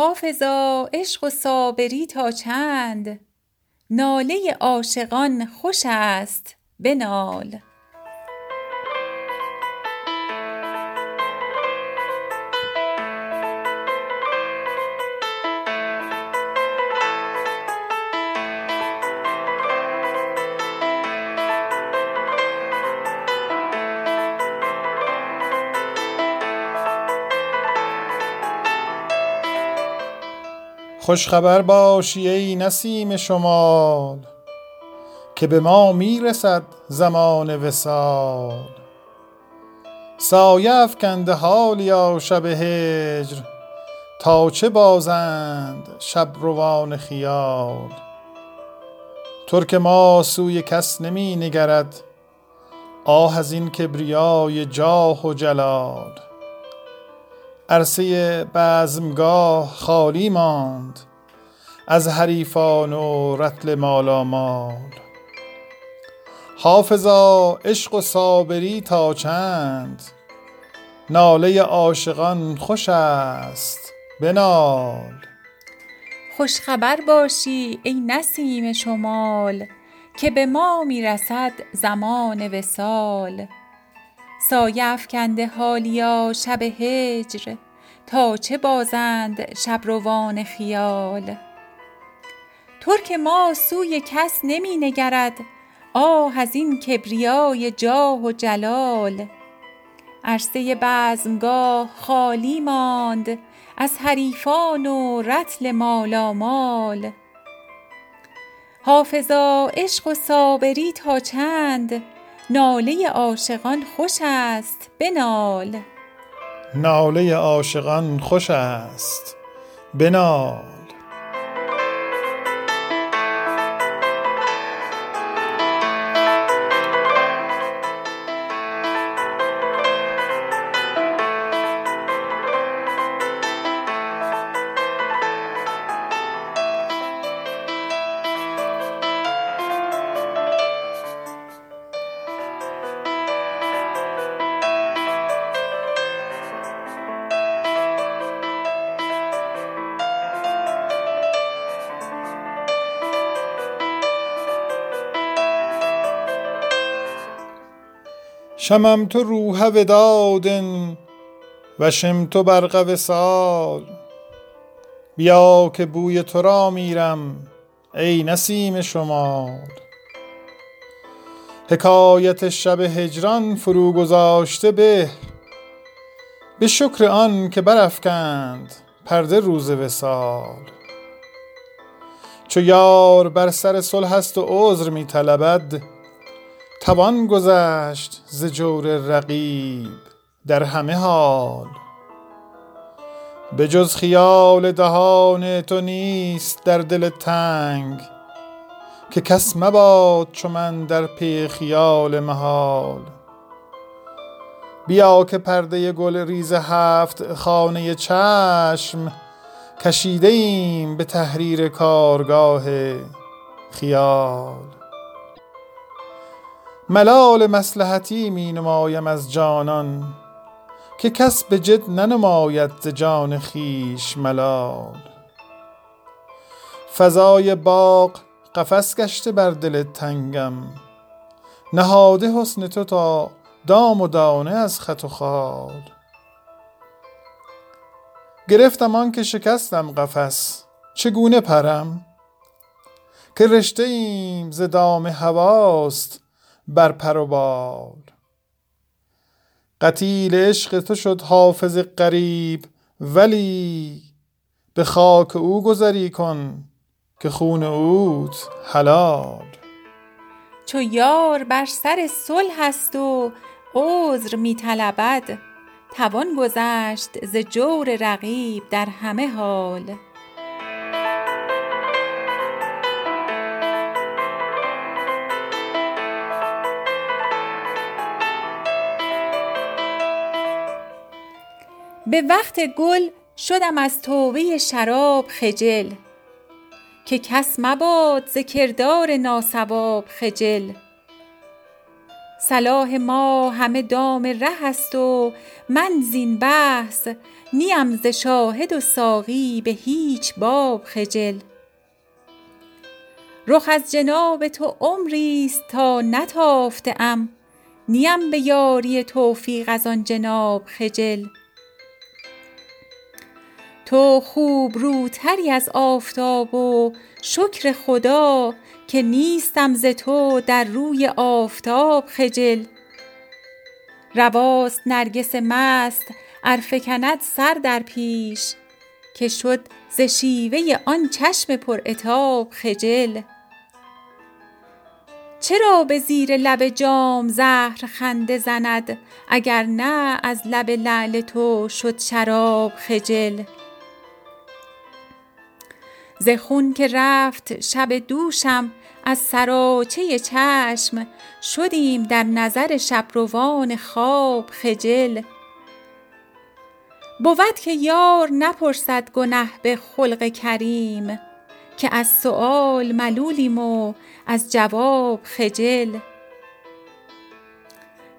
حافظا عشق و صابری تا چند؟ ناله عاشقان خوش است بنال. خوش خبر باشی ای نسیم شمال که به ما می رسد زمان وصال. سایه افکنده حالیا شب هجر تا چه بازند شب روان خیال. ترک ما سوی کس نمی نگرد آه از این کبریای جاه و جلال. عرصه بزمگاه خالی ماند از حریفان و رطل مالامال. حافظا عشق و صابری تا چند ناله عاشقان خوش است بنال. خوش خبر باشی ای نسیم شمال که به ما می رسد زمان وصال. سایه افکنده حالیا شب هجر تا چه بازند شب روان خیال. ترک ما سوی کس نمی نگرد آه از این کبریای جاه و جلال. عرصه بزمگاه خالی ماند از حریفان و رطل مالامال حافظا عشق و صابری تا چند؟ ناله عاشقان خوش است بنال ناله عاشقان خوش است بنال شممت روح وداد و شمت برق وصال بیا که بوی تو را میرم ای نسیم شمال. حکایت شب هجران فرو گذاشته به به شکر آن که برافکند پرده روز وصال. چو یار بر سر صلح است و عذر می طلبد توان گذشت ز جور رقیب در همه حال. به جز خیال دهان تو نیست در دل تنگ که کس مباد چو من در پی خیال محال. بیا که پرده گل ریز هفت خانه چشم کشیده ایم به تحریر کارگاه خیال. ملال مصلحتی می نمایم از جانان که کس به جد ننماید ز جان خویش ملال. فضای باغ قفس گشته بر دل تنگم نهاده حسن تو تا دام و دانه از خط و خال. گرفتم آن که شکستم قفس چگونه پرم؟ که رشته ایم ز دام هواست بر پر و بال. قتیل عشق تو شد حافظ غریب ولی به خاک او گذری کن که خون اوت حلال. چو یار بر سر صلح است و عذر می طلبد توان گذشت ز جور رقیب در همه حال. به وقت گل شدم از توبه شراب خجل که کس مباد ز کردار ناصواب خجل. صلاح ما همه دام ره است و من زین بحث نیم ز شاهد و ساقی به هیچ باب خجل. رخ از جناب تو عمری است تا نتافته ام نیم به یاری توفیق از آن جناب خجل. تو خوب روتری از آفتاب و شکر خدا که نیستم ز تو در روی آفتاب خجل. رواست نرگس مست ار فکند سر در پیش که شد ز شیوه آن چشم پرعتاب خجل. چرا به زیر لب جام زهر خنده زند اگر نه از لب لعل تو شد شراب خجل؟ ز خون که رفت شب دوشم از سراچه چشم شدیم در نظر شبروان خواب خجل. بود که یار نپرسد گنه به خلق کریم که از سؤال ملولیم و از جواب خجل.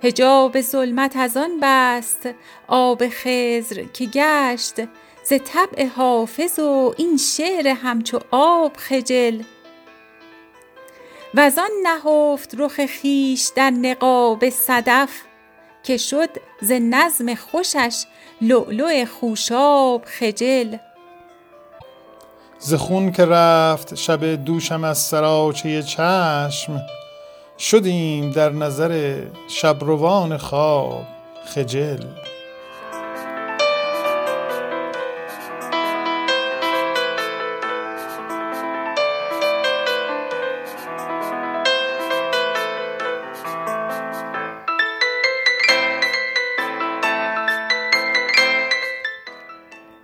حجاب ظلمت از آن بست آب خضر که گشت ز طبع حافظ و این شعر همچو آب خجل. وزان نهفت رخ خویش در نقاب صدف که شد ز نظم خوشش لؤلؤ خوشاب خجل. ز خون که رفت شب دوشم از سراچه چشم شدیم در نظر شبروان خواب خجل.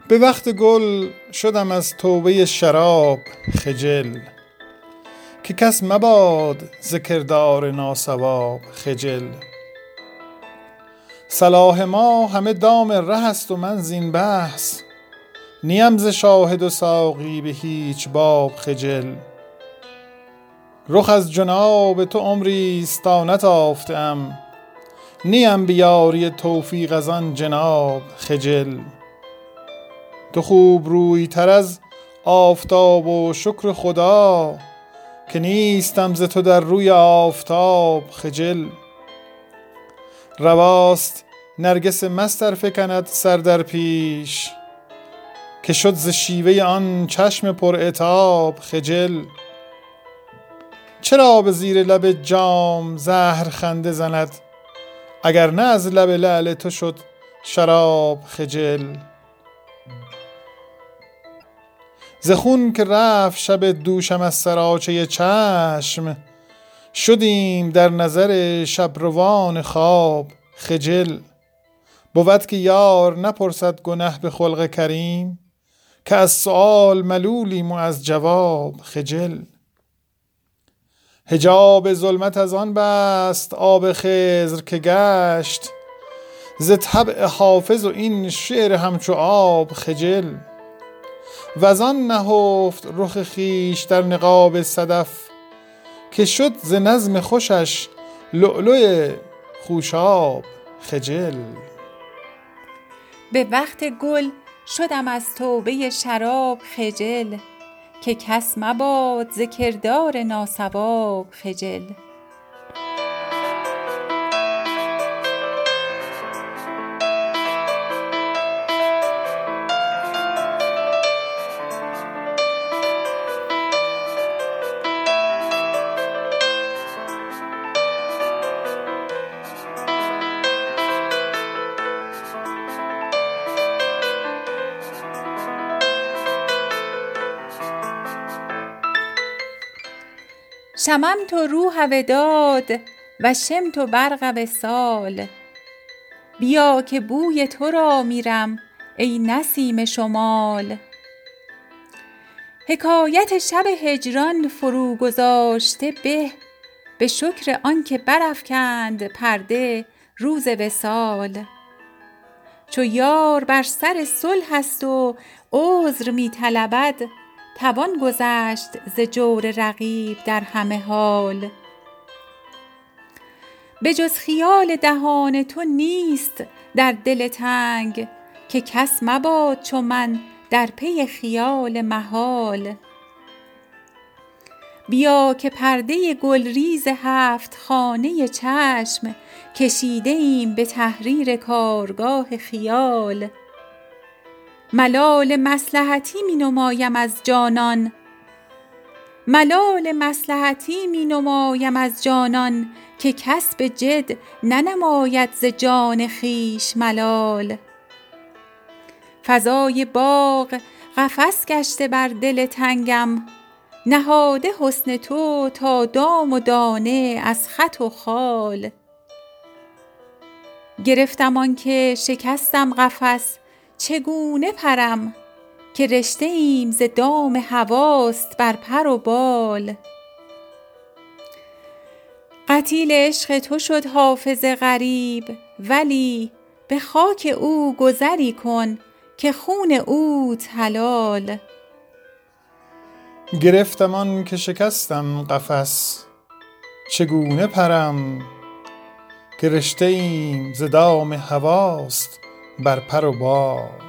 به وقت گل شدم از توبه شراب خجل که کس مباد ز کردار ناصواب خجل. صلاح ما همه دام ره است و من زین بحث نیم ز شاهد و ساقی به هیچ باب خجل. رخ از جناب تو عمری تا نتافته ام نیم به یاری توفیق از آن جناب خجل. تو خوب روی تر از آفتاب و شکر خدا که نیستم ز تو در روی آفتاب خجل. رواست نرگس مستر فکند سر در پیش که شد ز شیوه آن چشم پر خجل. چرا به زیر لب جام زهر خنده زند اگر نه از لب لعل تو شد شراب خجل؟ ز خون که رفت شب دوشم از سراچه چشم شدیم در نظر شبروان خواب خجل. بود که یار نپرسد گنه به خلق کریم که از سؤال ملولیم و از جواب خجل. هجاب ظلمت از آن بست آب خزر که گشت ز طبع حافظ و این شعر همچو آب خجل. وزان نهفت رخ خیش در نقاب صدف که شد ز نظم خوشش لؤلؤ خوشاب خجل. به وقت گل شدم از توبه شراب خجل که کس مباد ز کردار خجل. شممت روح وداد و شمت برق وصال. بیا که بوی تو را میرم ای نسیم شمال. حکایت شب هجران فروگذاشته به به شکر آنکه برافکند پرده روز وصال. چو یار بر سر صلح است و عذر می طلبد توان گذشت ز جور رقیب در همه حال. به جز خیال دهان تو نیست در دل تنگ که کس مباد چو من در پی خیال محال. بیا که پرده گلریز هفت خانه چشم کشیده ایم به تحریر کارگاه خیال. ملال مصلحتی می نمایم از جانان. ملال مصلحتی می نمایم از جانان که کسب جد ننماید ز جان خویش ملال. فضای باغ قفس گشته بر دل تنگم نهاده حسن تو تا دام و دانه از خط و خال. گرفتم آنکه شکستم قفس چگونه پرم که رشته ایم ز دام هواست بر پر و بال؟ قتیل عشق تو شد حافظ غریب ولی به خاک او گذری کن که خون اوت حلال. گرفتم آن که شکستم قفس چگونه پرم که رشته ایم ز دام هواست بر پر و بال